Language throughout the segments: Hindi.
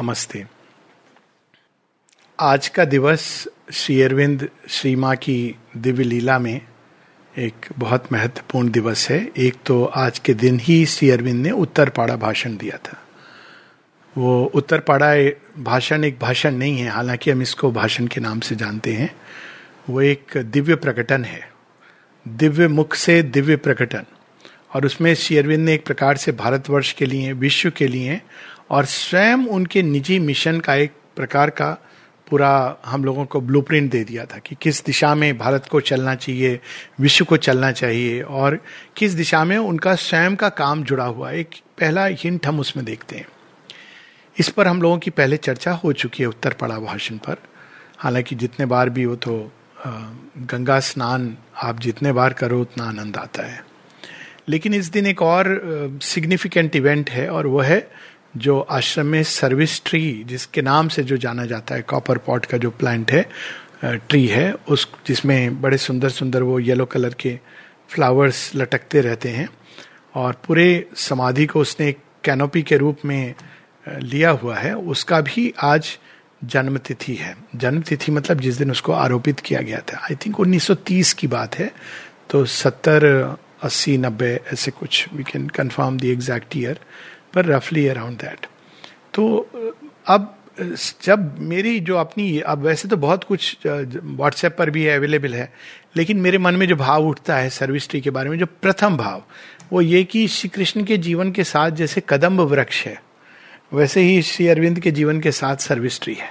नमस्ते। आज का दिवस श्री अरविंद श्री माँ की दिव्य लीला में एक बहुत महत्वपूर्ण दिवस है। एक तो आज के दिन ही श्री अरविंद ने उत्तर पाड़ा भाषण दिया था। वो उत्तर पाड़ा भाषण एक भाषण नहीं है, हालाँकि हम इसको भाषण के नाम से जानते हैं। वो एक दिव्य प्रकटन है। दिव्य मुख से दिव्य प्रकटन। और उसमें श्री अरविंद ने एक प्रकार से भारतवर्ष के लिए, विश्व के लिए और स्वयं उनके निजी मिशन का एक प्रकार का पूरा हम लोगों को ब्लूप्रिंट दे दिया था कि किस दिशा में भारत को चलना चाहिए, विश्व को चलना चाहिए और किस दिशा में उनका स्वयं का काम जुड़ा हुआ एक पहला हिंट हम उसमें देखते हैं। इस पर हम लोगों की पहले चर्चा हो चुकी है उत्तर पड़ा भाषण पर। हालाँकि जितने बार भी हो तो गंगा स्नान आप जितने बार करो उतना आनंद आता है। लेकिन इस दिन एक और सिग्निफिकेंट इवेंट है और वह है जो आश्रम में सर्विस ट्री जिसके नाम से जो जाना जाता है कॉपर पॉट का जो प्लांट है ट्री है, उस, जिसमें बड़े सुंदर सुंदर वो येलो कलर के फ्लावर्स लटकते रहते हैं और पूरे समाधि को उसने एक कैनोपी के रूप में लिया हुआ है। उसका भी आज जन्मतिथि है। जन्मतिथि मतलब जिस दिन उसको आरोपित किया गया था। आई थिंक 1930 की बात है तो सत्तर, अस्सी, नब्बे, ऐसे कुछ we can confirm the exact year पर रफली अराउंड दैट तो अब जब मेरी जो अपनी, अब वैसे तो बहुत कुछ व्हाट्सएप पर भी है अवेलेबल है, लेकिन मेरे मन में जो भाव उठता है सर्विस ट्री के बारे में, जो प्रथम भाव, वो ये कि श्री कृष्ण के जीवन के साथ जैसे कदम्ब वृक्ष है, वैसे ही श्री अरविंद के जीवन के साथ सर्विस ट्री है।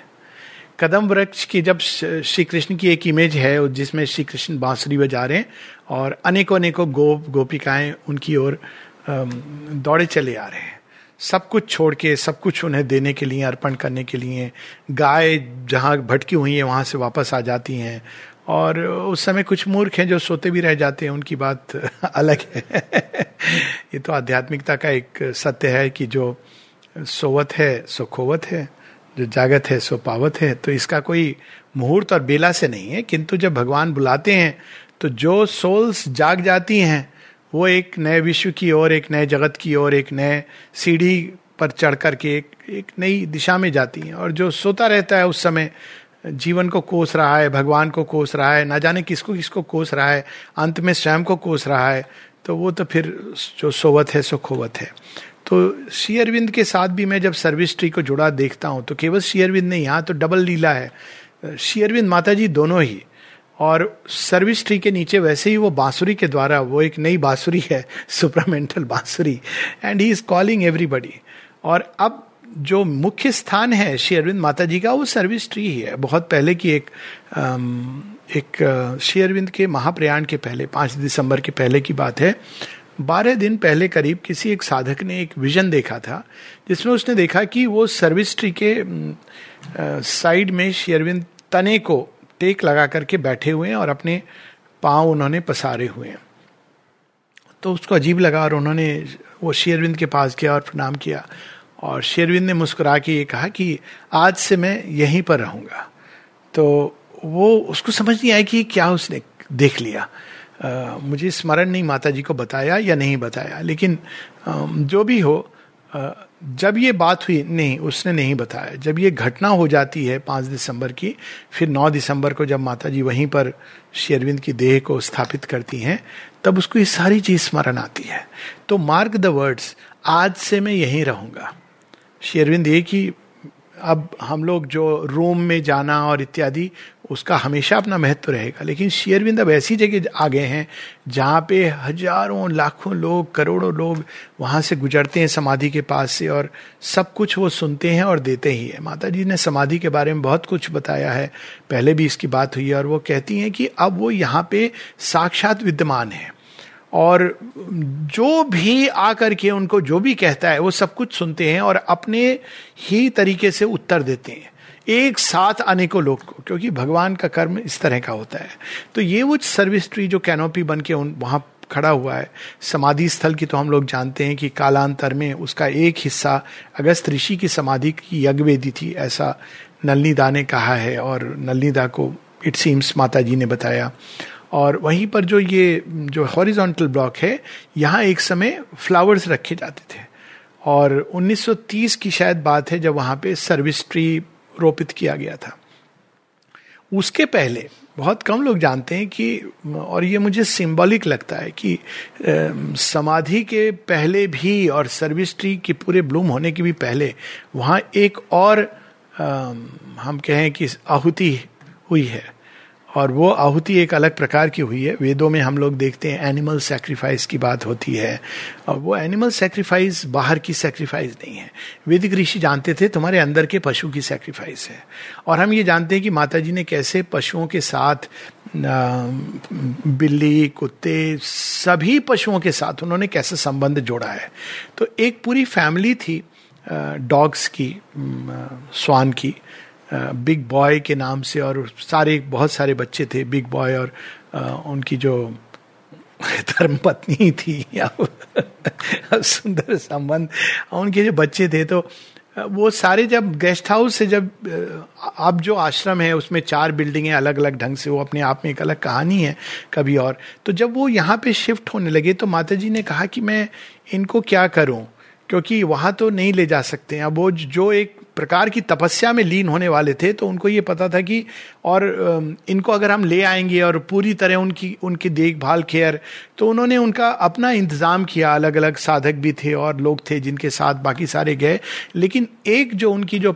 कदम वृक्ष की जब श्री कृष्ण की एक इमेज है जिसमें श्री कृष्ण बांसुरी बजा रहे हैं, और अनेकों अनेकों गोप गोपिकाएँ उनकी ओर दौड़े चले आ रहे हैं। सब कुछ छोड़ के, सब कुछ उन्हें देने के लिए, अर्पण करने के लिए, गाय जहाँ भटकी हुई है, वहाँ से वापस आ जाती हैं। और उस समय कुछ मूर्ख हैं जो सोते भी रह जाते हैं, उनकी बात अलग है। ये तो आध्यात्मिकता का एक सत्य है कि जो सोवत है, सो खोवत है, जो जागत है, सो पावत है। तो इसका कोई मुहूर्त और बेला से नहीं है, किंतु जब भगवान बुलाते हैं तो जो सोल्स जाग जाती हैं वो एक नए विश्व की ओर, एक नए जगत की ओर, एक नए सीढ़ी पर चढ़ करके एक एक नई दिशा में जाती हैं। और जो सोता रहता है उस समय, जीवन को कोस रहा है, भगवान को कोस रहा है, ना जाने किसको किसको कोस रहा है, अंत में स्वयं को कोस रहा है तो वो तो फिर जो सोवत है, सो खोवत है। तो श्री अरविंद के साथ भी मैं जब सर्विस ट्री को जुड़ा देखता हूँ तो केवल श्री अरविंद नहीं यहाँ तो डबल लीला है। श्री अरविंद माता जी दोनों ही और सर्विस ट्री के नीचे वैसे ही वो बांसुरी के द्वारा, वो एक नई बांसुरी है, सुपरामेंटल बांसुरी and he is calling everybody और अब जो मुख्य स्थान है श्री अरविंद माता जी का, वो सर्विस ट्री ही है। बहुत पहले की एक एक श्री अरविंद के महाप्रयाण के पहले, पाँच दिसंबर के पहले की बात है। बारह दिन पहले करीब किसी एक साधक ने एक विजन देखा था, जिसमें उसने देखा कि वो सर्विस ट्री के साइड में शेयरविंद तने को टेक लगा करके बैठे हुए हैं और अपने पाँव उन्होंने पसारे हुए हैं। तो उसको अजीब लगा और उन्होंने वो शेरविंद के पास गया और प्रणाम किया। और शेरविंद ने मुस्कुरा के ये कहा कि आज से मैं यहीं पर रहूँगा। तो वो, उसको समझ नहीं आया कि क्या उसने देख लिया। मुझे स्मरण नहीं माता जी को बताया या नहीं बताया। लेकिन जो भी हो जब ये बात हुई, नहीं, उसने नहीं बताया। जब ये घटना हो जाती है पाँच दिसंबर की, फिर नौ दिसंबर को जब माता जी वहीं पर शेरविंद की देह को स्थापित करती हैं, तब उसको ये सारी चीज़ स्मरण आती है। तो मार्क द वर्ड्स, आज से मैं यहीं रहूँगा। शेरविंद एक ही, अब हम लोग जो रोम में जाना और इत्यादि उसका हमेशा अपना महत्व रहेगा। लेकिन शेयरविंद अब ऐसी जगह आ गए हैं जहाँ पे हज़ारों, लाखों लोग, करोड़ों लोग वहाँ से गुजरते हैं समाधि के पास से और सब कुछ वो सुनते हैं और देते ही है। माता जी ने समाधि के बारे में बहुत कुछ बताया है। पहले भी इसकी बात हुई है और वो कहती हैं कि अब वो यहाँ पे साक्षात विद्यमान है और जो भी आकर के उनको जो भी कहता है वो सब कुछ सुनते हैं और अपने ही तरीके से उत्तर देते हैं। एक साथ अनेकों लोग को क्योंकि भगवान का कर्म इस तरह का होता है। तो ये वो सर्विस ट्री जो कैनोपी बन के उन, वहाँ खड़ा हुआ है। समाधि स्थल की तो हम लोग जानते हैं कि कालांतर में उसका एक हिस्सा अगस्त ऋषि की समाधि की यज्ञवेदी थी, ऐसा नलनीदा ने कहा है, और नलनीदा को इट सीम्स माता जी ने बताया। और वहीं पर जो ये, जो हॉरिजॉन्टल ब्लॉक है, यहाँ एक समय फ्लावर्स रखे जाते थे। और 1930 की शायद बात है जब वहाँ पे सर्विस ट्री रोपित किया गया था। उसके पहले बहुत कम लोग जानते हैं कि और ये मुझे सिंबॉलिक लगता है कि समाधि के पहले भी और सर्विस ट्री के पूरे ब्लूम होने के भी पहले वहाँ एक और आ, हम कहें कि आहुति हुई है। और वो आहुति एक अलग प्रकार की हुई है। वेदों में हम लोग देखते हैं एनिमल सेक्रीफाइस की बात होती है। और वो एनिमल सेक्रीफाइस बाहर की सेक्रीफाइस नहीं है। वैदिक ऋषि जानते थे, तुम्हारे अंदर के पशु की सेक्रीफाइस है। और हम ये जानते हैं कि माता जी ने कैसे पशुओं के साथ बिल्ली, कुत्ते, सभी पशुओं के साथ उन्होंने कैसे संबंध जोड़ा है। तो एक पूरी फैमिली थी डॉग्स की स्वान की। बिग बॉय के नाम से और सारे, बहुत सारे बच्चे थे बिग बॉय और उनकी जो धर्म पत्नी थी या सुंदर संबंध, उनके जो बच्चे थे तो वो सारे जब गेस्ट हाउस से जब अब जो आश्रम है, उसमें चार बिल्डिंगें अलग अलग ढंग से, वो अपने आप में एक अलग कहानी है कभी और। तो जब वो यहाँ पे शिफ्ट होने लगे तो माता जी ने कहा कि मैं इनको क्या करूँ? क्योंकि वहाँ तो नहीं ले जा सकते। हैं अब वो जो एक प्रकार की तपस्या में लीन होने वाले थे तो उनको ये पता था कि और इनको अगर हम ले आएँगे और पूरी तरह उनकी उनकी देखभाल, केयर तो उन्होंने उनका अपना इंतज़ाम किया। अलग अलग साधक भी थे और लोग थे जिनके साथ बाकी सारे गए। लेकिन एक जो उनकी जो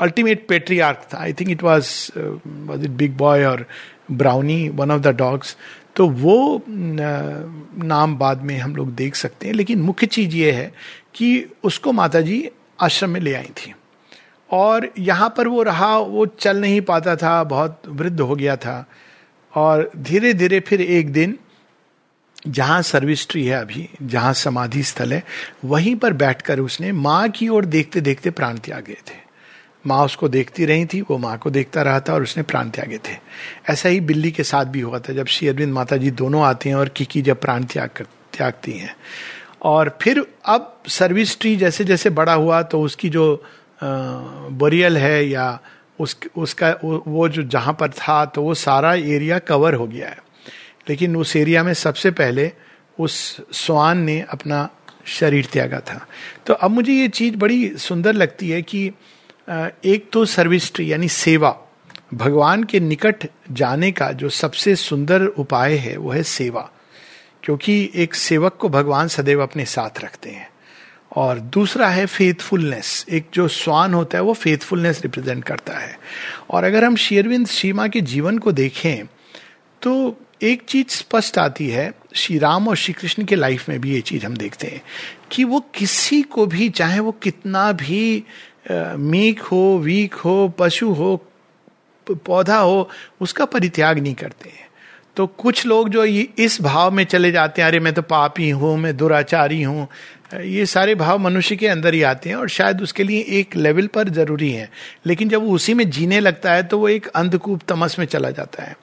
अल्टीमेट पेट्रियार्क था I think it was was it Big Boy और Brownie one of the dogs तो वो नाम बाद में हम लोग देख सकते हैं। लेकिन मुख्य चीज़ ये है कि उसको माता जी आश्रम में ले आई थी। और यहाँ पर वो रहा, वो चल नहीं पाता था, बहुत वृद्ध हो गया था। और धीरे धीरे फिर एक दिन, जहाँ सर्विस ट्री है अभी, जहाँ समाधि स्थल है, वहीं पर बैठकर उसने माँ की ओर देखते देखते प्राण त्यागे थे। माँ उसको देखती रही थी, वो माँ को देखता रहा था और उसने प्राण त्यागे थे। ऐसा ही बिल्ली के साथ भी हुआ था, जब श्री अरविंद माता जी दोनों आते हैं और किकी जब प्राण त्याग कर, त्यागती हैं। और फिर अब सर्विस ट्री जैसे जैसे बड़ा हुआ तो उसकी जो बोरियल है या उस, उसका, वो जो जहाँ पर था तो वो सारा एरिया कवर हो गया है। लेकिन उस एरिया में सबसे पहले उस स्वान ने अपना शरीर त्यागा था। तो अब मुझे ये चीज़ बड़ी सुंदर लगती है कि एक तो सर्विस ट्री, यानी सेवा, भगवान के निकट जाने का जो सबसे सुंदर उपाय है, वो है सेवा। क्योंकि एक सेवक को भगवान सदैव अपने साथ रखते हैं। और दूसरा है फेथफुलनेस एक जो स्वान होता है, वो फेथफुलनेस रिप्रेजेंट करता है। और अगर हम शेरविंद सीमा के जीवन को देखें तो एक चीज़ स्पष्ट आती है, श्री राम और श्री कृष्ण के लाइफ में भी ये चीज़ हम देखते हैं, कि वो किसी को भी, चाहे वो कितना भी मीक हो वीक हो, पशु हो पौधा हो, उसका परित्याग नहीं करते हैं। तो कुछ लोग जो इस भाव में चले जाते हैं, अरे, मैं तो पापी हूँ, मैं दुराचारी हूँ। ये सारे भाव मनुष्य के अंदर ही आते हैं और शायद उसके लिए एक लेवल पर ज़रूरी है। लेकिन जब वो उसी में जीने लगता है तो वो एक अंधकूप तमस में चला जाता है।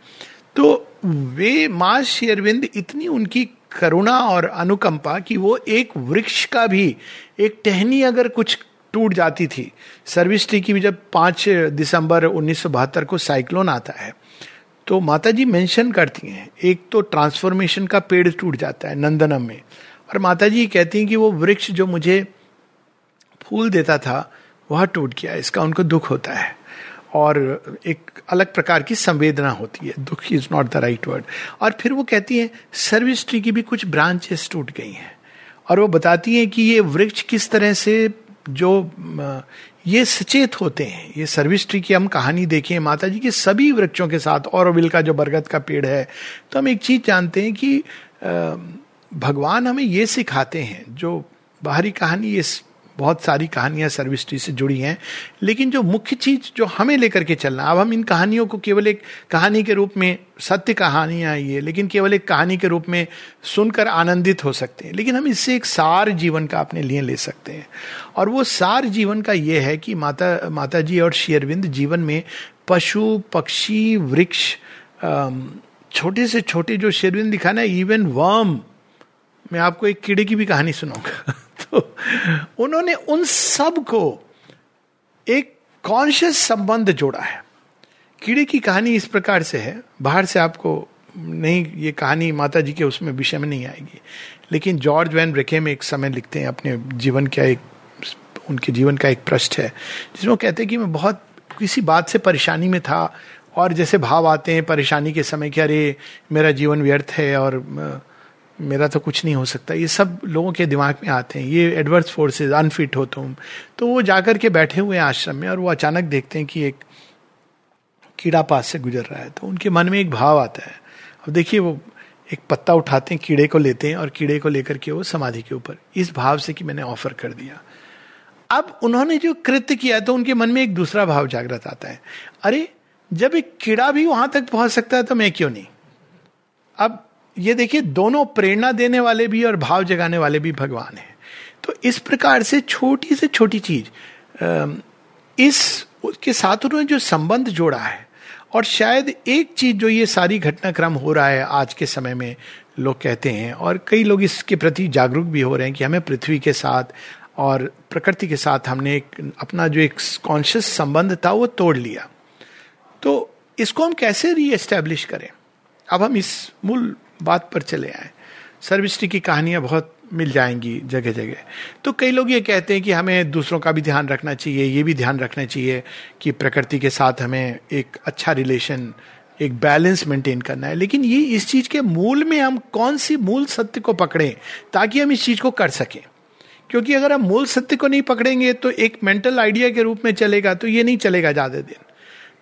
तो वे माँ शेरविंद इतनी उनकी करुणा और अनुकंपा कि वो एक वृक्ष का भी, एक टहनी अगर कुछ टूट जाती थी। सर्विस ट्री की भी जब पाँच दिसंबर उन्नीस सौ बहत्तर को साइक्लोन आता है तो माता जी मेंशन करती हैं, एक तो ट्रांसफॉर्मेशन का पेड़ टूट जाता है नंदनम में। और माता जी कहती हैं कि वो वृक्ष जो मुझे फूल देता था, वह टूट गया, इसका उनको दुख होता है। और एक अलग प्रकार की संवेदना होती है, दुख is not the right word और फिर वो कहती है सर्विस ट्री की भी कुछ ब्रांचेस टूट गई हैं। और वो बताती हैं कि ये वृक्ष किस तरह से जो ये सचेत होते हैं। ये सर्विस ट्री की हम कहानी देखें माता जी के सभी वृक्षों के साथ, और विल का जो बरगद का पेड़ है। तो हम एक चीज़ जानते हैं कि भगवान हमें ये सिखाते हैं, जो बाहरी कहानी, ये बहुत सारी कहानियाँ सर्विस ट्री से जुड़ी हैं, लेकिन जो मुख्य चीज़ जो हमें लेकर के चलना, अब हम इन कहानियों को केवल एक कहानी के रूप में, सत्य कहानियाँ ये, लेकिन केवल एक कहानी के रूप में सुनकर आनंदित हो सकते हैं, लेकिन हम इससे एक सार जीवन का अपने लिए ले सकते हैं। और वो सार जीवन का ये है कि माता माता जी और शेरविंद जीवन में पशु, पक्षी, वृक्ष छोटे से छोटे जो शेरविंद दिखाना इवन वर्म मैं आपको एक कीड़े की भी कहानी सुनाऊँगा। तो उन्होंने उन सबको एक कॉन्शियस संबंध जोड़ा है। कीड़े की कहानी इस प्रकार से है। बाहर से आपको नहीं, ये कहानी माता जी के उसमें विषय में नहीं आएगी। लेकिन जॉर्ज वैन ब्रेके में एक समय लिखते हैं, अपने जीवन का एक, उनके जीवन का एक पृष्ठ है, जिसमें वो कहते हैं कि मैं बहुत किसी बात से परेशानी में था, और जैसे भाव आते हैं परेशानी के समय कि अरे मेरा जीवन व्यर्थ है, और मेरा तो कुछ नहीं हो सकता। ये सब लोगों के दिमाग में आते हैं। ये एडवर्स फोर्सेस अनफिट हो तुम। तो वो जाकर के बैठे हुए आश्रम में और वो अचानक देखते हैं कि एक कीड़ा पास से गुजर रहा है। तो उनके मन में एक भाव आता है। अब देखिए वो एक पत्ता उठाते हैं, कीड़े को लेते हैं और कीड़े को लेकर के वो समाधि के ऊपर। इस भाव से कि मैंने ऑफ़र कर दिया। अब उन्होंने जो कृत्य किया तो उनके मन में एक दूसरा भाव जागृत आता है। अरे, जब एक कीड़ा भी वहाँ तक पहुँच सकता है तो मैं क्यों नहीं? अब ये देखिए, दोनों प्रेरणा देने वाले भी और भाव जगाने वाले भी भगवान हैं। तो इस प्रकार से छोटी से छोटी चीज़ इस के साथ उन्होंने जो संबंध जोड़ा है, और शायद एक चीज़ जो ये सारी घटनाक्रम हो रहा है आज के समय में, लोग कहते हैं, और कई लोग इसके प्रति जागरूक भी हो रहे हैं कि हमें पृथ्वी के साथ और प्रकृति के साथ हमने एक, अपना जो एक कॉन्शियस संबंध था, वो तोड़ लिया। तो इसको हम कैसे रीएस्टेब्लिश करें? अब हम इस मूल बात पर चले आए। सर्विस्टी की कहानियाँ बहुत मिल जाएँगी जगह जगह तो कई लोग ये कहते हैं कि हमें दूसरों का भी ध्यान रखना चाहिए, ये भी ध्यान रखना चाहिए कि प्रकृति के साथ हमें एक अच्छा रिलेशन एक बैलेंस मेंटेन करना है। लेकिन ये इस चीज़ के मूल में हम कौन सी मूल सत्य को पकड़ें ताकि हम इस चीज़ को कर सकें? क्योंकि अगर हम मूल सत्य को नहीं पकड़ेंगे तो एक मेंटल आइडिया के रूप में चलेगा तो ये नहीं चलेगा ज़्यादा दिन।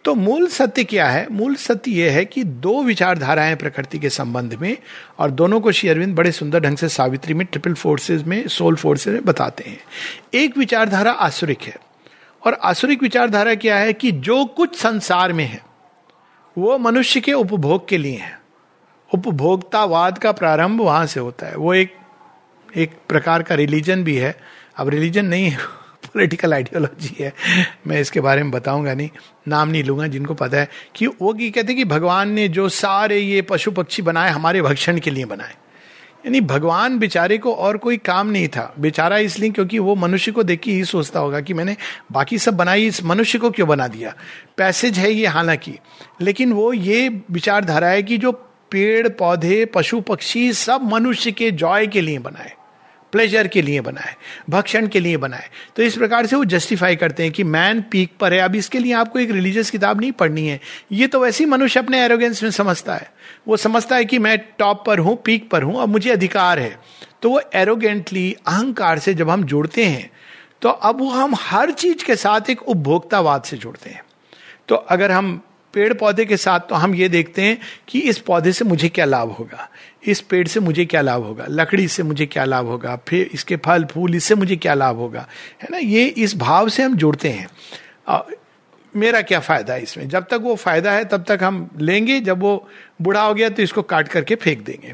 तो मूल सत्य क्या है? मूल सत्य यह है कि दो विचारधाराएँ प्रकृति के संबंध में, और दोनों को श्री अरविंद बड़े सुंदर ढंग से सावित्री में ट्रिपल फोर्सेज में सोल फोर्सेज में बताते हैं। एक विचारधारा आसुरिक है, और आसुरिक विचारधारा क्या है कि जो कुछ संसार में है, वो मनुष्य के उपभोग के लिए है। उपभोक्तावाद का प्रारंभ वहाँ से होता है। वो एक एक प्रकार का रिलीजन भी है। अब रिलीजन नहीं है। पॉलिटिकल आइडियोलॉजी है। मैं इसके बारे में बताऊँगा नहीं, नाम नहीं लूँगा, जिनको पता है कि वो ये कहते हैं कि भगवान ने जो सारे ये पशु पक्षी बनाए, हमारे भक्षण के लिए बनाए। यानी भगवान बेचारे को और कोई काम नहीं था। बेचारा इसलिए क्योंकि वो मनुष्य को देख के ही सोचता होगा कि मैंने बाकी सब बनाई, इस मनुष्य को क्यों बना दिया? पैसेज है ये हालाँकि। लेकिन वो ये विचारधारा है कि जो पेड़, पौधे, पशु पक्षी सब मनुष्य के जॉय के लिए बनाए। प्लेजर के लिए बनाए भक्षण के लिए बनाए तो इस प्रकार से वो जस्टिफाई करते हैं कि मैन पीक पर है। अब इसके लिए आपको एक रिलीजियस किताब नहीं पढ़नी है। ये तो वैसे ही मनुष्य अपने एरोगेंस में समझता है। वो समझता है कि मैं टॉप पर हूँ पीक पर हूँ, अब मुझे अधिकार है। तो वो एरोगेंटली अहंकार से जब हम जुड़ते हैं तो अब वो हम हर चीज़ के साथ एक उपभोक्तावाद से जुड़ते हैं। तो अगर हम पेड़ पौधे के साथ तो हम ये देखते हैं कि इस पौधे से मुझे क्या लाभ होगा। इस पेड़ से मुझे क्या लाभ होगा? लकड़ी से मुझे क्या लाभ होगा? फिर इसके फल फूल इससे मुझे क्या लाभ होगा? है ना? ये इस भाव से हम जुड़ते हैं। आ, मेरा क्या फ़ायदा है इसमें? जब तक वो फ़ायदा है तब तक हम लेंगे। जब वो बुढ़ा हो गया तो इसको काट करके फेंक देंगे।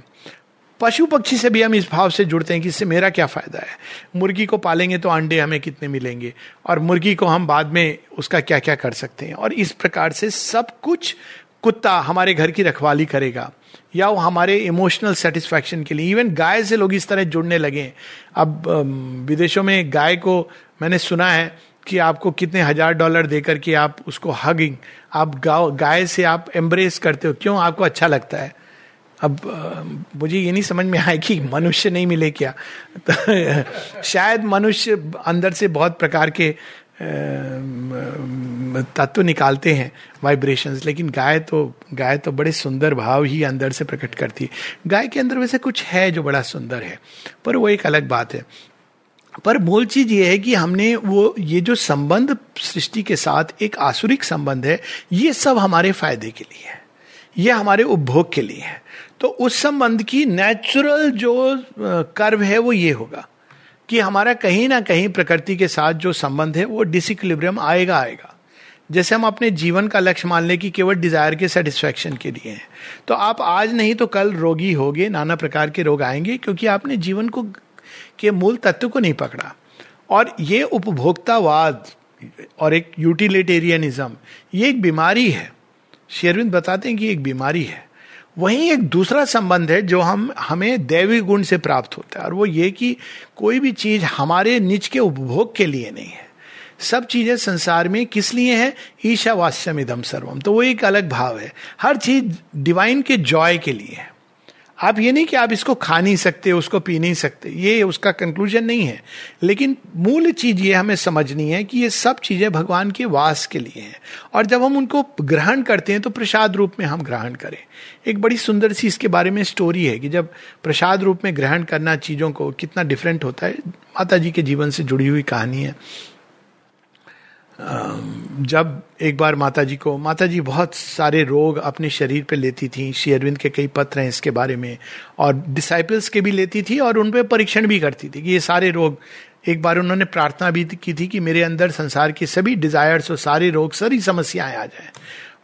पशु पक्षी से भी हम इस भाव से जुड़ते हैं कि इससे मेरा क्या फ़ायदा है? मुर्गी को पालेंगे तो अंडे हमें कितने मिलेंगे? और मुर्गी को हम बाद में उसका क्या क्या कर सकते हैं? और इस प्रकार से सब कुछ कुत्ता हमारे घर की रखवाली करेगा, या वो हमारे इमोशनल सेटिस्फैक्शन के लिए इवन गाय से लोग इस तरह जुड़ने लगे अब विदेशों में गाय को मैंने सुना है कि आपको कितने हज़ार डॉलर देकर के आप उसको हगिंग आप गाय से आप एम्ब्रेस करते हो, क्यों? आपको अच्छा लगता है। अब मुझे ये नहीं समझ में आया कि मनुष्य नहीं मिले क्या? तो शायद मनुष्य अंदर से बहुत प्रकार के तत्व निकालते हैं वाइब्रेशंस लेकिन गाय तो गाय तो बड़े सुंदर भाव ही अंदर से प्रकट करती है। गाय के अंदर वैसे कुछ है जो बड़ा सुंदर है, पर वो एक अलग बात है। पर मूल चीज़ ये है कि हमने वो, ये जो संबंध सृष्टि के साथ एक आसुरिक संबंध है, ये सब हमारे फ़ायदे के लिए है, ये हमारे उपभोग के लिए है। तो उस संबंध की नेचुरल जो कर्व है वो ये होगा। कि हमारा कहीं ना कहीं प्रकृति के साथ जो संबंध है, वो डिसिक्लिब्रियम आएगा आएगा। जैसे हम अपने जीवन का लक्ष्य मान लें कि केवल डिज़ायर के सेटिस्फेक्शन के लिए हैं। तो आप आज नहीं तो कल रोगी होगे, नाना प्रकार के रोग आएँगे, क्योंकि आपने जीवन को, के मूल तत्व को नहीं पकड़ा। और ये उपभोक्तावाद और एक यूटिलिटेरियनिज्म ये एक बीमारी है। शेरविंद बताते हैं कि एक बीमारी है। वहीं एक दूसरा संबंध है जो हम, हमें दैवी गुण से प्राप्त होता है, और वो ये कि कोई भी चीज़ हमारे निज के उपभोग के लिए नहीं है। सब चीज़ें संसार में किस लिए है? ईशावास्यम इदम सर्वम तो वो एक अलग भाव है। हर चीज़ डिवाइन के जॉय के लिए है। आप ये नहीं कि आप इसको खा नहीं सकते, उसको पी नहीं सकते, ये उसका कंक्लूजन नहीं है। लेकिन मूल चीज़ ये हमें समझनी है कि ये सब चीज़ें भगवान के वास के लिए हैं। और जब हम उनको ग्रहण करते हैं तो प्रसाद रूप में हम ग्रहण करें। एक बड़ी सुंदर सी इसके बारे में स्टोरी है कि जब प्रसाद रूप में ग्रहण करना चीज़ों को कितना डिफरेंट होता है माता जी के जीवन से जुड़ी हुई कहानी है। जब एक बार माता जी को माता जी बहुत सारे रोग अपने शरीर पे लेती थी, श्री अरविंद के कई पत्र हैं इसके बारे में, और डिसाइपल्स के भी लेती थी और उन पर परीक्षण भी करती थी कि ये सारे रोग, एक बार उन्होंने प्रार्थना भी की थी कि मेरे अंदर संसार के सभी डिजायर्स और सारे रोग, सारी समस्याएँ आ जाए।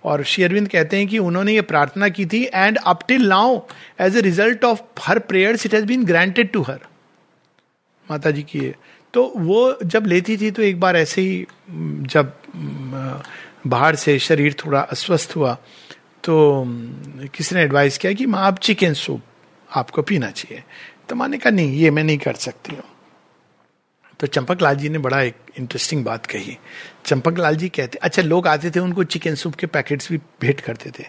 और श्री अरविंद कहते हैं कि उन्होंने ये प्रार्थना की थी and up till now as a result of her prayers it has been granted to her माता जी की तो वो जब लेती थी तो एक बार ऐसे ही, जब, बाहर से शरीर थोड़ा अस्वस्थ हुआ तो किसी ने एडवाइस किया कि माँ, आप चिकन सूप आपको पीना चाहिए। तो माँ ने कहा, नहीं, ये मैं नहीं कर सकती हूँ। तो चंपक लाल जी ने बड़ा एक इंटरेस्टिंग बात कही। चंपक लाल जी कहते अच्छा लोग आते थे, उनको चिकन सूप के पैकेट्स भी भेंट करते थे।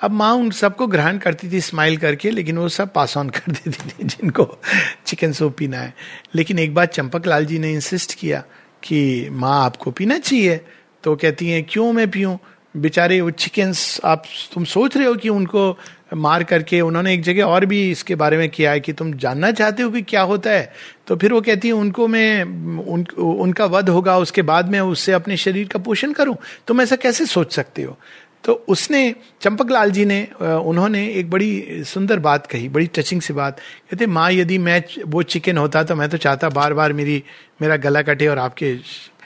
अब माँ उन सबको ग्रहण करती थी स्माइल करके लेकिन वो सब पास ऑन कर देती थी जिनको चिकन सूप पीना है। लेकिन एक बार चंपक लाल जी ने इंसिस्ट किया कि माँ आपको पीना चाहिए। तो कहती हैं क्यों मैं पीऊँ? बेचारे वो चिकन्स आप तुम सोच रहे हो कि उनको मार करके उन्होंने एक जगह और भी इसके बारे में किया है कि तुम जानना चाहते हो कि क्या होता है? तो फिर वो कहती है उनको मैं उन, उनका वध होगा उसके बाद में उससे अपने शरीर का पोषण करूँ? तुम ऐसा कैसे सोच सकते हो? तो उसने चंपक लाल जी ने उन्होंने एक बड़ी सुंदर बात कही, बड़ी टचिंग सी बात। कहते, माँ, यदि मैं वो चिकन होता तो मैं तो चाहता बार बार मेरी, मेरा गला कटे और आपके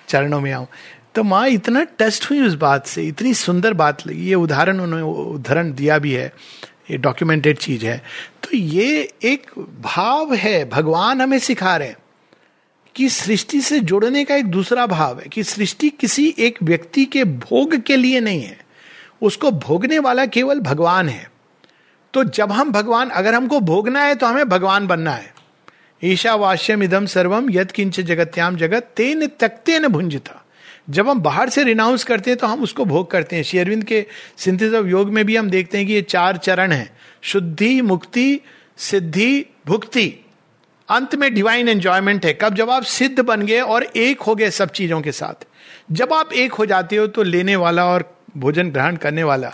चरणों में आऊँ। तो माँ, इतना टस्ट हुई उस बात से, इतनी सुंदर बात लगी, ये उदाहरण उन्होंने, उदाहरण दिया भी है, ये डॉक्यूमेंटेड चीज़ है। तो ये एक भाव है, भगवान हमें सिखा रहे हैं कि सृष्टि से जुड़ने का एक दूसरा भाव है, कि सृष्टि किसी एक व्यक्ति के भोग के लिए नहीं है। उसको भोगने वाला केवल भगवान है। तो जब हम भगवान, अगर हमको भोगना है तो हमें भगवान बनना है। ईशावास्यम इदम सर्वम यद किंच जगत्याम जगत तेन तकते न भुंजता जब हम बाहर से रिनाउंस करते हैं तो हम उसको भोग करते हैं। शेरविंद के सिंथिस ऑफ़ योग में भी हम देखते हैं कि ये चार चरण हैं। शुद्धि, मुक्ति, सिद्धि, भुक्ति। अंत में डिवाइन एंजॉयमेंट है। कब? जब आप सिद्ध बन गए और एक हो गए सब चीज़ों के साथ। जब आप एक हो जाते हो तो लेने वाला और भोजन ग्रहण करने वाला,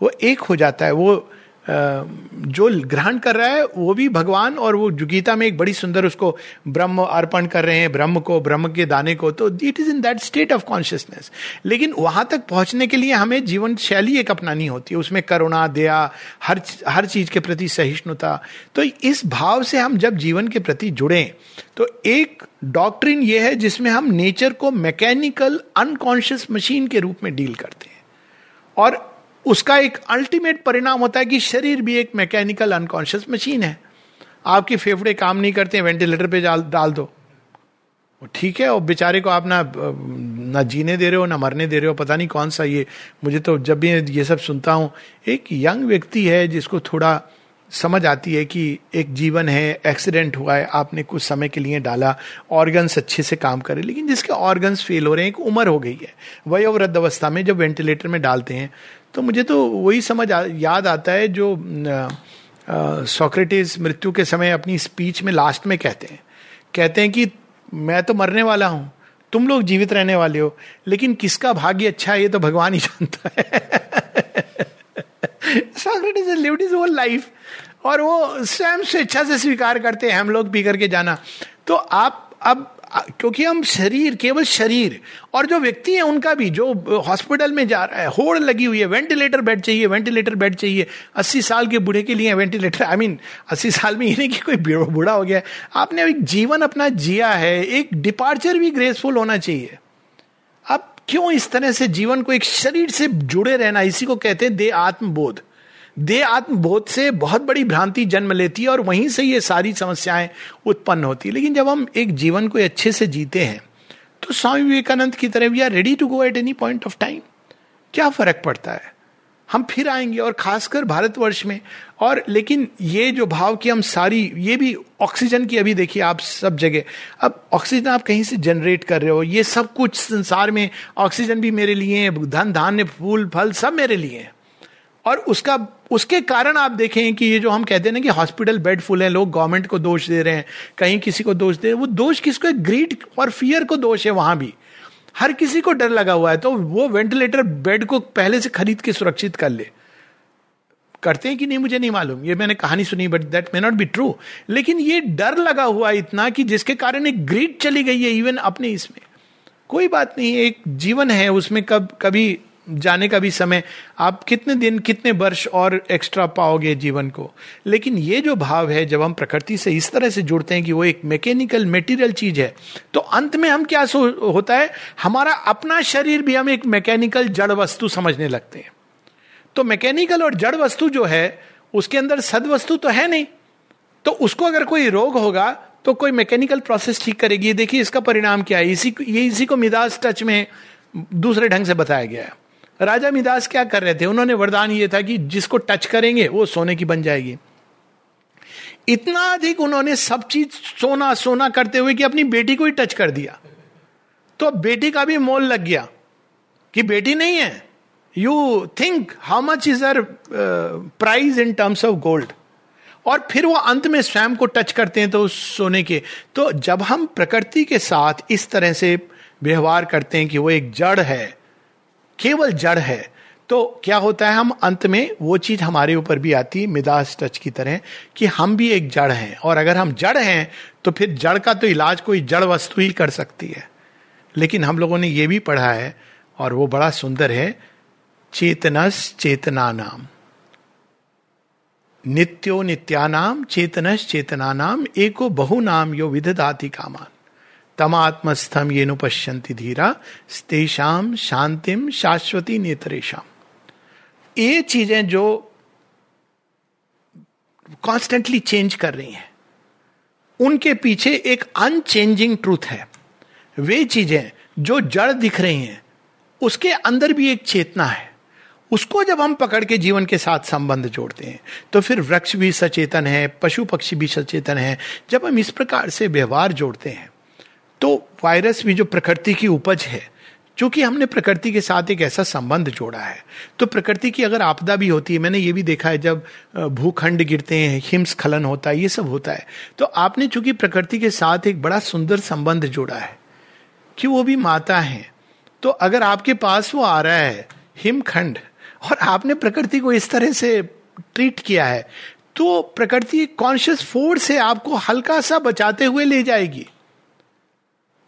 वो एक हो जाता है, वो जो ग्रहण कर रहा है, वो भी भगवान और वो गीता में एक बड़ी सुंदर उसको ब्रह्म अर्पण कर रहे हैं, ब्रह्म को, ब्रह्म के दाने को तो it is in that state of consciousness लेकिन वहाँ तक पहुँचने के लिए हमें जीवन शैली एक अपनानी होती है, उसमें करुणा, दया, हर हर चीज़ के प्रति सहिष्णुता। तो इस भाव से हम जब जीवन के प्रति जुड़े तो एक डॉक्ट्रिन ये है जिसमें हम नेचर को मैकेनिकल अनकॉन्शियस मशीन के रूप में डील करते हैं। और उसका एक अल्टीमेट परिणाम होता है कि शरीर भी एक मैकेनिकल अनकॉन्शियस मशीन है। आपके फेफड़े काम नहीं करते वेंटिलेटर पे डाल दो। ठीक है और बेचारे को आप ना ना जीने दे रहे हो, ना मरने दे रहे हो, पता नहीं कौन सा ये। मुझे तो जब भी ये सब सुनता हूँ, एक यंग व्यक्ति है जिसको थोड़ा समझ आती है कि एक जीवन है एक्सीडेंट हुआ है आपने कुछ समय के लिए डाला ऑर्गन्स अच्छे से काम करे लेकिन जिसके ऑर्गन्स फेल हो रहे हैं एक उम्र हो गई है। वयोवृद्ध अवस्था में जब वेंटिलेटर में डालते हैं तो मुझे तो वही समझ आ, याद आता है जो सोक्रेटिस मृत्यु के समय अपनी स्पीच में लास्ट में कहते हैं। कहते हैं कि मैं तो मरने वाला हूँ तुम लोग जीवित रहने वाले हो लेकिन किसका भाग्य अच्छा है ये तो भगवान ही जानता है। Socrates lived his whole life और वो स्वयं स्वेच्छा से स्वीकार करते हैं, हम लोग पी करके जाना। तो आप अब, क्योंकि हम शरीर, केवल शरीर और जो व्यक्ति है उनका भी, जो हॉस्पिटल में जा रहा है, होड़ लगी हुई है वेंटिलेटर बेड चाहिए वेंटिलेटर बेड चाहिए, अस्सी साल के बूढ़े के लिए वेंटिलेटर आई मीन अस्सी साल में ये नहीं कि कोई बूढ़ा हो गया आपने एक जीवन अपना जिया है, एक डिपार्चर भी ग्रेसफुल होना चाहिए। क्यों इस तरह से जीवन को एक शरीर से जुड़े रहना, इसी को कहते हैं दे आत्मबोध दे आत्मबोध से बहुत बड़ी भ्रांति जन्म लेती है और वहीं से ये सारी समस्याएँ उत्पन्न होती है। लेकिन जब हम एक जीवन को अच्छे से जीते हैं तो स्वामी विवेकानंद की तरह we are ready to go at any point of time क्या फ़र्क पड़ता है? हम फिर आएँगे और खासकर भारतवर्ष में। और लेकिन ये जो भाव की हम सारी, ये भी ऑक्सीजन की अभी देखिए आप सब जगह। अब ऑक्सीजन आप कहीं से जनरेट कर रहे हो, ये सब कुछ संसार में ऑक्सीजन भी मेरे लिए है, धन, धान्य, फूल, फल सब मेरे लिए है। और उसका, उसके कारण आप देखें कि ये जो हम कहते हैं ना कि हॉस्पिटल बेड फुल है, लोग गवर्नमेंट को दोष दे रहे हैं, कहीं किसी को दोष दे रहे हैं, वो दोष किसको है? ग्रीड और फियर को दोष है वहाँ भी। हर किसी को डर लगा हुआ है तो वो वेंटिलेटर बेड को पहले से खरीद के सुरक्षित कर ले। करते हैं कि नहीं, मुझे नहीं मालूम। ये मैंने कहानी सुनी but that may not be true लेकिन ये डर लगा हुआ है इतना कि जिसके कारण एक ग्रीड चली गई है इवन अपने इसमें। कोई बात नहीं, एक जीवन है, उसमें कब, कभी जाने का भी समय, आप कितने दिन, कितने वर्ष और एक्स्ट्रा पाओगे जीवन को? लेकिन ये जो भाव है, जब हम प्रकृति से इस तरह से जुड़ते हैं कि वो एक मैकेनिकल मेटीरियल चीज़ है तो अंत में हम क्या होता है, हमारा अपना शरीर भी हम एक मैकेनिकल जड़ वस्तु समझने लगते हैं। तो मैकेनिकल और जड़ वस्तु जो है, उसके अंदर सद वस्तु तो है नहीं। तो उसको अगर कोई रोग होगा तो कोई मैकेनिकल प्रोसेस ठीक करेगी। देखिए इसका परिणाम क्या है। इसी ये इसी को मिदास टच में दूसरे ढंग से बताया गया है। राजा मिदास क्या कर रहे थे? उन्होंने वरदान ये था कि जिसको टच करेंगे, वो सोने की बन जाएगी। इतना अधिक उन्होंने सब चीज़ सोना सोना करते हुए कि अपनी बेटी को ही टच कर दिया। तो बेटी का भी मोल लग गया कि बेटी नहीं है। You think how much is her price in terms of gold और फिर वो अंत में स्वयं को टच करते हैं तो उस सोने के। तो जब हम प्रकृति के साथ इस तरह से व्यवहार करते हैं कि वो एक जड़ है केवल जड़ है तो क्या होता है, हम अंत में वो चीज़ हमारे ऊपर भी आती है मिदास टच की तरह, कि हम भी एक जड़ हैं। और अगर हम जड़ हैं तो फिर जड़ का तो इलाज कोई जड़ वस्तु ही कर सकती है। लेकिन हम लोगों ने ये भी पढ़ा है, और वो बड़ा सुंदर है, चेतनस चेतना नाम नित्यो नित्यानाम चेतनस चेतना नाम एको बहु नाम यो विदधाति कामान। तमात्मस्थम ये नुपश्यंति धीरा तेषाम शांतिम शाश्वती नेत्रेशम ये चीज़ें जो कॉन्स्टेंटली चेंज कर रही हैं, उनके पीछे एक अनचेंजिंग ट्रूथ है। वे चीज़ें जो जड़ दिख रही हैं, उसके अंदर भी एक चेतना है। उसको जब हम पकड़ के जीवन के साथ संबंध जोड़ते हैं तो फिर वृक्ष भी सचेतन है, पशु पक्षी भी सचेतन है। जब हम इस प्रकार से व्यवहार जोड़ते हैं तो वायरस भी जो प्रकृति की उपज है क्योंकि हमने प्रकृति के साथ एक ऐसा संबंध जोड़ा है तो प्रकृति की अगर आपदा भी होती है, मैंने ये भी देखा है जब भूखंड गिरते हैं, हिमस्खलन होता है, ये सब होता है तो आपने चूँकि प्रकृति के साथ एक बड़ा सुंदर संबंध जोड़ा है कि वो भी माता है तो अगर आपके पास वो आ रहा है, हिमखंड, और आपने प्रकृति को इस तरह से ट्रीट किया है तो प्रकृति कॉन्शियस फोर्स से आपको हल्का सा बचाते हुए ले जाएगी।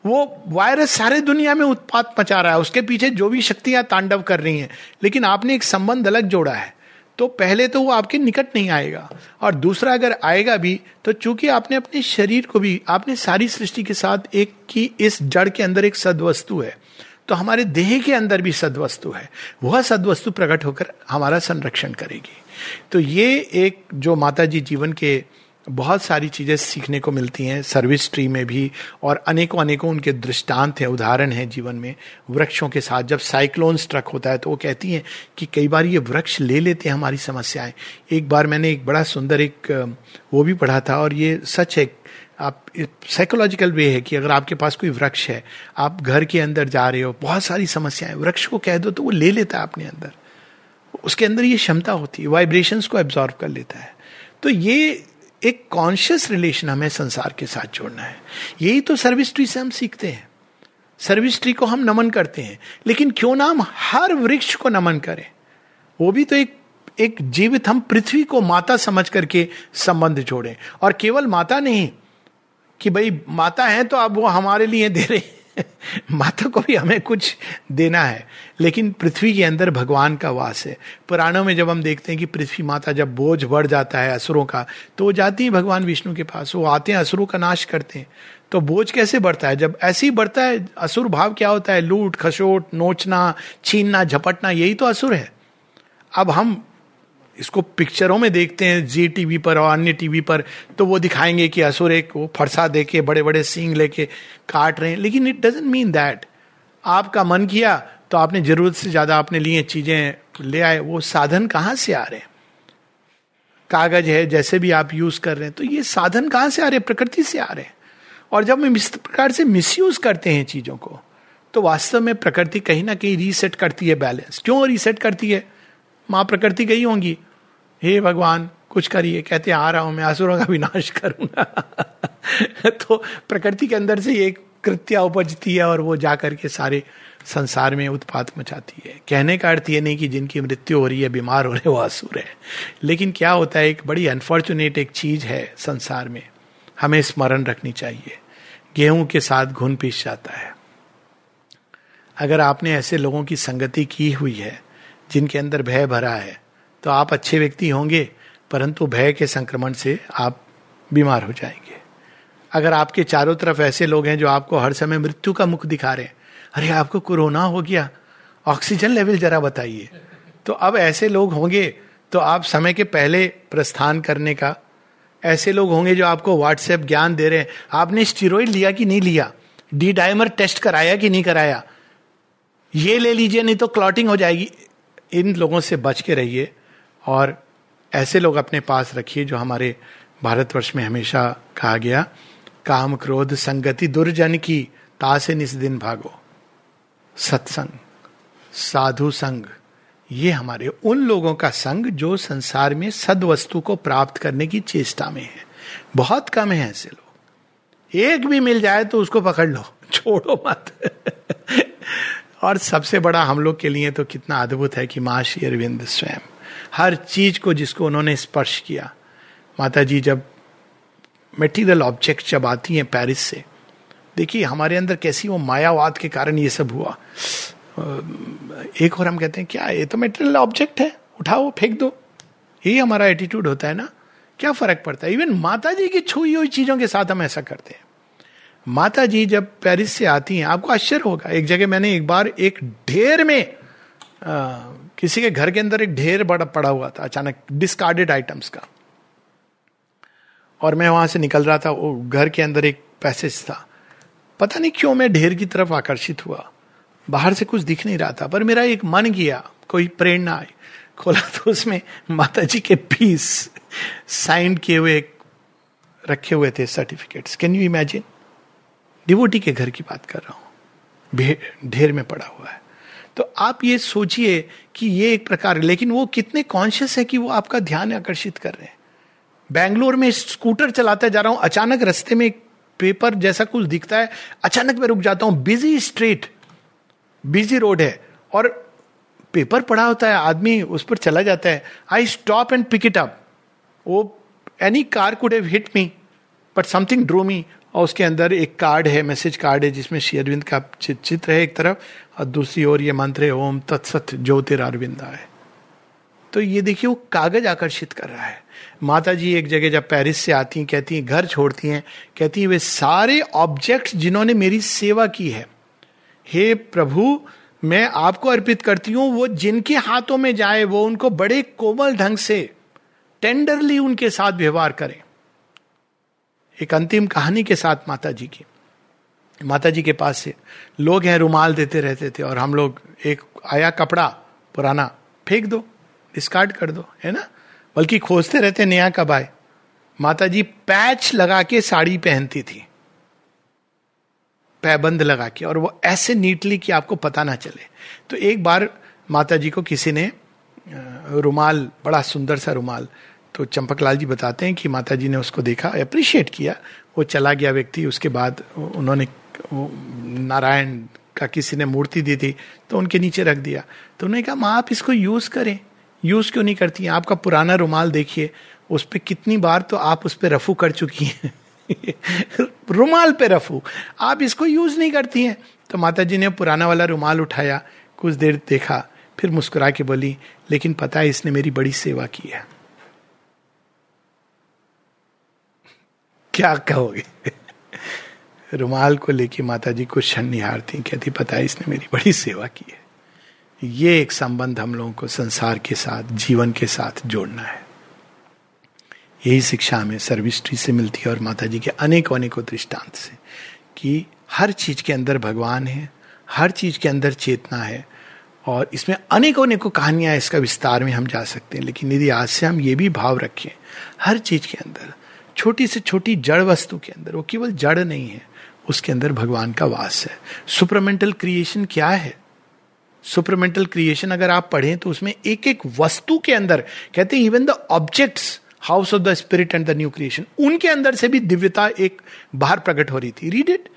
वो वायरस सारे दुनिया में उत्पात मचा रहा है। उसके पीछे जो भी शक्तियाँ तांडव कर रही हैं। लेकिन आपने एक संबंध अलग जोड़ा है। तो पहले तो वो आपके निकट नहीं आएगा। और दूसरा अगर आएगा भी तो चूँकि आपने अपने शरीर को भी, आपने सारी सृष्टि के साथ एक की इस जड़ के अंदर एक सदवस्तु है। तो हमारे देह के अंदर भी सदवस्तु है। वह सदवस्तु प्रकट होकर हमारा संरक्षण करेगी। तो ये एक जो माता जी जीवन के बहुत सारी चीज़ें सीखने को मिलती हैं सर्विस ट्री में भी, और अनेकों अनेकों उनके दृष्टांत हैं, उदाहरण हैं जीवन में वृक्षों के साथ। जब साइक्लोन स्ट्रक होता है तो वो कहती हैं कि कई बार ये वृक्ष ले लेते हैं हमारी समस्याएँ। एक बार मैंने एक बड़ा सुंदर एक, वो भी पढ़ा था, और ये सच है, आप साइकोलॉजिकल वे है कि अगर आपके पास कोई वृक्ष है, आप घर के अंदर जा रहे हो, बहुत सारी समस्याएँ, वृक्ष को कह दो तो वो ले लेता है अपने अंदर। उसके अंदर ये क्षमता होती है वाइब्रेशंस को एब्जॉर्व कर लेता है। तो ये एक कॉन्शियस रिलेशन हमें संसार के साथ जोड़ना है। यही तो सर्विस ट्री से हम सीखते हैं। सर्विस ट्री को हम नमन करते हैं। लेकिन क्यों ना हम हर वृक्ष को नमन करें? वो भी तो एक एक जीवित हम पृथ्वी को माता समझ करके संबंध जोड़ें। और केवल माता नहीं, कि भाई माता है तो अब वो हमारे लिए दे रहे माता को भी हमें कुछ देना है, लेकिन पृथ्वी के अंदर भगवान का वास है। पुराणों में जब हम देखते हैं कि पृथ्वी माता जब बोझ बढ़ जाता है असुरों का तो वो जाती है भगवान विष्णु के पास, वो आते हैं, असुरों का नाश करते हैं। तो बोझ कैसे बढ़ता है? जब ऐसे ही बढ़ता है, असुर भाव क्या होता है? लूट, खसोट, नोचना, छीनना, झपटना, यही तो असुर है। अब हम इसको पिक्चरों में देखते हैं जी टीवी पर और अन्य टीवी पर तो वो दिखाएँगे कि असुर एक वो फरसा दे के बड़े बड़े सींग लेके काट रहे हैं। लेकिन इट डजेंट मीन दैट आपका मन किया तो आपने ज़रूरत से ज़्यादा अपने लिए चीज़ें ले आए। वो साधन कहाँ से आ रहे हैं? कागज़ है, जैसे भी आप यूज़ कर रहे हैं तो ये साधन कहाँ से आ रहे हैं? प्रकृति से आ रहे हैं। और जब हम इस प्रकार से मिसयूज करते हैं चीज़ों को तो वास्तव में प्रकृति कहीं ना कहीं रीसेट करती है बैलेंस क्यों रीसेट करती है? माँ प्रकृति गई होंगी। हे भगवान, कुछ करिए। कहते, आ रहा हूँ मैं असुरों का विनाश करूँगा। तो प्रकृति के अंदर से एक कृत्या उपजती है और वो जाकर के सारे संसार में उत्पात मचाती है। कहने का अर्थ ये नहीं कि जिनकी मृत्यु हो रही है, बीमार हो रहे वो असुर है। लेकिन क्या होता है, एक बड़ी अनफॉर्चुनेट एक चीज़ है संसार में। हमें स्मरण रखनी चाहिए। गेहूँ के साथ घुन पीस जाता है। अगर आपने ऐसे लोगों की संगति की हुई है, जिनके अंदर भय भरा है तो आप अच्छे व्यक्ति होंगे, परंतु भय के संक्रमण से आप बीमार हो जाएँगे। अगर आपके चारों तरफ़ ऐसे लोग हैं जो आपको हर समय मृत्यु का मुख दिखा रहे हैं, अरे आपको कोरोना हो गया, ऑक्सीजन लेवल जरा बताइए। तो अब ऐसे लोग होंगे तो आप समय के पहले प्रस्थान करने का, ऐसे लोग होंगे जो आपको व्हाट्सएप ज्ञान दे रहे हैं, आपने स्टीरोइड लिया कि नहीं लिया? डी डायमर टेस्ट कराया कि नहीं कराया? ये ले लीजिए, नहीं तो क्लॉटिंग हो जाएगी। इन लोगों से बच के रहिए। और ऐसे लोग अपने पास रखिए जो हमारे भारतवर्ष में हमेशा कहा गया, काम क्रोध संगति दुर्जन की तासे निस दिन भागो। सत्संग, साधु संग, ये हमारे उन लोगों का संग जो संसार में सद वस्तु को प्राप्त करने की चेष्टा में है। बहुत कम है ऐसे लोग। एक भी मिल जाए तो उसको पकड़ लो। छोड़ो मत। और सबसे बड़ा हम लोग के लिए तो कितना अद्भुत है कि माँ श्री अरविंद स्वयं। हर चीज़ को जिसको उन्होंने स्पर्श किया। माता जी जब मेटीरियल ऑब्जेक्ट जब आती हैं पेरिस से, देखिए, हमारे अंदर कैसी वो मायावाद के कारण ये सब हुआ। एक और हम कहते हैं, क्या ये तो मेटेरियल ऑब्जेक्ट है? उठाओ, फेंक दो। यही हमारा एटीट्यूड होता है ना। क्या फ़र्क पड़ता है? इवन माता जी की छुई हुई चीज़ों के साथ हम ऐसा करते हैं। माता जी जब पेरिस से आती हैं, आपको आश्चर्य होगा, एक जगह मैंने एक बार एक ढेर में किसी के घर के अंदर एक ढेर बड़ा पड़ा हुआ था अचानक डिस्कार्डेड आइटम्स का। और मैं वहाँ से निकल रहा था, वो घर के अंदर एक पैसेज था। पता नहीं क्यों मैं ढेर की तरफ़ आकर्षित हुआ। बाहर से कुछ दिख नहीं रहा था, पर मेरा एक मन किया, कोई प्रेरणा आई। खोला तो उसमें माता जी के पीस साइन किए हुए रखे हुए थे certificates can you imagine devotee के घर की बात कर रहा हूँ। ढेर में पड़ा हुआ है। तो आप ये सोचिए कि ये एक प्रकार लेकिन वो कितने कॉन्शियस है कि वो आपका ध्यान आकर्षित कर रहे हैं। बैंगलोर में स्कूटर चलाता जा रहा हूँ, अचानक रस्ते में एक पेपर जैसा कुछ दिखता है, अचानक मैं रुक जाता हूँ बिज़ी स्ट्रीट बिज़ी रोड है, और पेपर पड़ा होता है, आदमी उस पर चला जाता है। I stop and pick it up वो any car could have hit me but something draw me और उसके अंदर एक कार्ड है, मैसेज कार्ड है, जिसमें श्री अरविंद का चित्र है एक तरफ़ और दूसरी ओर ये मंत्र है, ओम तत्सत ज्योतिर अरविंदा है। तो ये देखिए, वो कागज़ आकर्षित कर रहा है। माता जी एक जगह जब पेरिस से आती हैं, कहती हैं, घर छोड़ती हैं, कहती हैं, वे सारे ऑब्जेक्ट्स जिन्होंने मेरी सेवा की है, हे प्रभु, मैं आपको अर्पित करती हूँ, वो जिनके हाथों में जाए, वो उनको बड़े कोमल ढंग से टेंडरली उनके साथ व्यवहार करें। एक अंतिम कहानी के साथ माता जी की। माता जी के पास से लोग हैं, रुमाल देते रहते थे और हम लोग एक आया कपड़ा पुराना फेंक दो डिस्कार्ड कर दो, है ना? बल्कि खोजते रहते, नया कब आए? माता जी पैच लगा के साड़ी पहनती थी। पैबंद लगा के, और वो ऐसे नीटली कि आपको पता ना चले। तो एक बार माता जी को किसी ने रुमाल, बड़ा सुंदर सा रुमाल तो चंपक लाल जी बताते हैं कि माता जी ने उसको देखा अप्रिशिएट किया। वो चला गया व्यक्ति, उसके बाद उन्होंने नारायण का किसी ने मूर्ति दी थी तो उनके नीचे रख दिया। तो उन्होंने कहा, माँ, आप इसको यूज़ करें। यूज़ क्यों नहीं करती हैं? आपका पुराना रुमाल देखिए, उस पर कितनी बार तो आप उस पर रफू कर चुकी हैं। रुमाल पे रफू। आप इसको यूज़ नहीं करती हैं। तो माता जी ने पुराना वाला रुमाल उठाया, कुछ देर देखा, फिर मुस्कुरा के बोली, लेकिन पता है, इसने मेरी बड़ी सेवा की है। क्या कहोगे? रुमाल को लेके माता जी को क्षण निहारती कहती, पता है, इसने मेरी बड़ी सेवा की है। ये एक संबंध हम लोगों को संसार के साथ, जीवन के साथ जोड़ना है। यही शिक्षा हमें सर्विस्ट्री से मिलती है और माता जी के अनेकों अनेकों दृष्टांत से कि हर चीज़ के अंदर भगवान है, हर चीज़ के अंदर चेतना है और इसमें अनेकों अनेकों कहानियाँ इसका विस्तार में हम जा सकते हैं। लेकिन यदि आज से हम ये भी भाव रखें, हर चीज़ के अंदर छोटी से छोटी जड़ वस्तु के अंदर, वो केवल जड़ नहीं है, उसके अंदर भगवान का वास है। सुपरमेंटल क्रिएशन क्या है? सुपरमेंटल क्रिएशन अगर आप पढ़ें तो उसमें एक एक वस्तु के अंदर, कहते हैं even the objects house of the spirit and the new creation उनके अंदर से भी दिव्यता एक बाहर प्रकट हो रही थी। रीड इट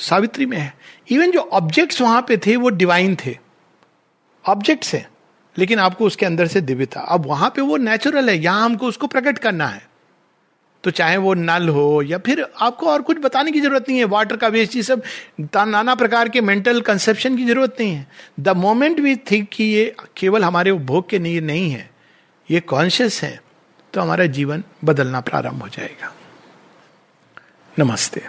सावित्री में है। इवन जो ऑब्जेक्ट्स वहाँ पे थे, वो डिवाइन थे। ऑब्जेक्ट्स है। लेकिन आपको उसके अंदर से दिव्यता। अब वहाँ पे वो नेचुरल है, यहाँ हमको उसको प्रकट करना है। तो चाहे वो नल हो या फिर आपको और कुछ बताने की ज़रूरत नहीं है वाटर का वेस्ट ये सब नाना प्रकार के मेंटल कंसेप्शन की ज़रूरत नहीं है। द मोमेंट वी थिंक कि ये केवल हमारे उपभोग के लिए नहीं है, ये कॉन्शियस है तो हमारा जीवन बदलना प्रारंभ हो जाएगा। नमस्ते।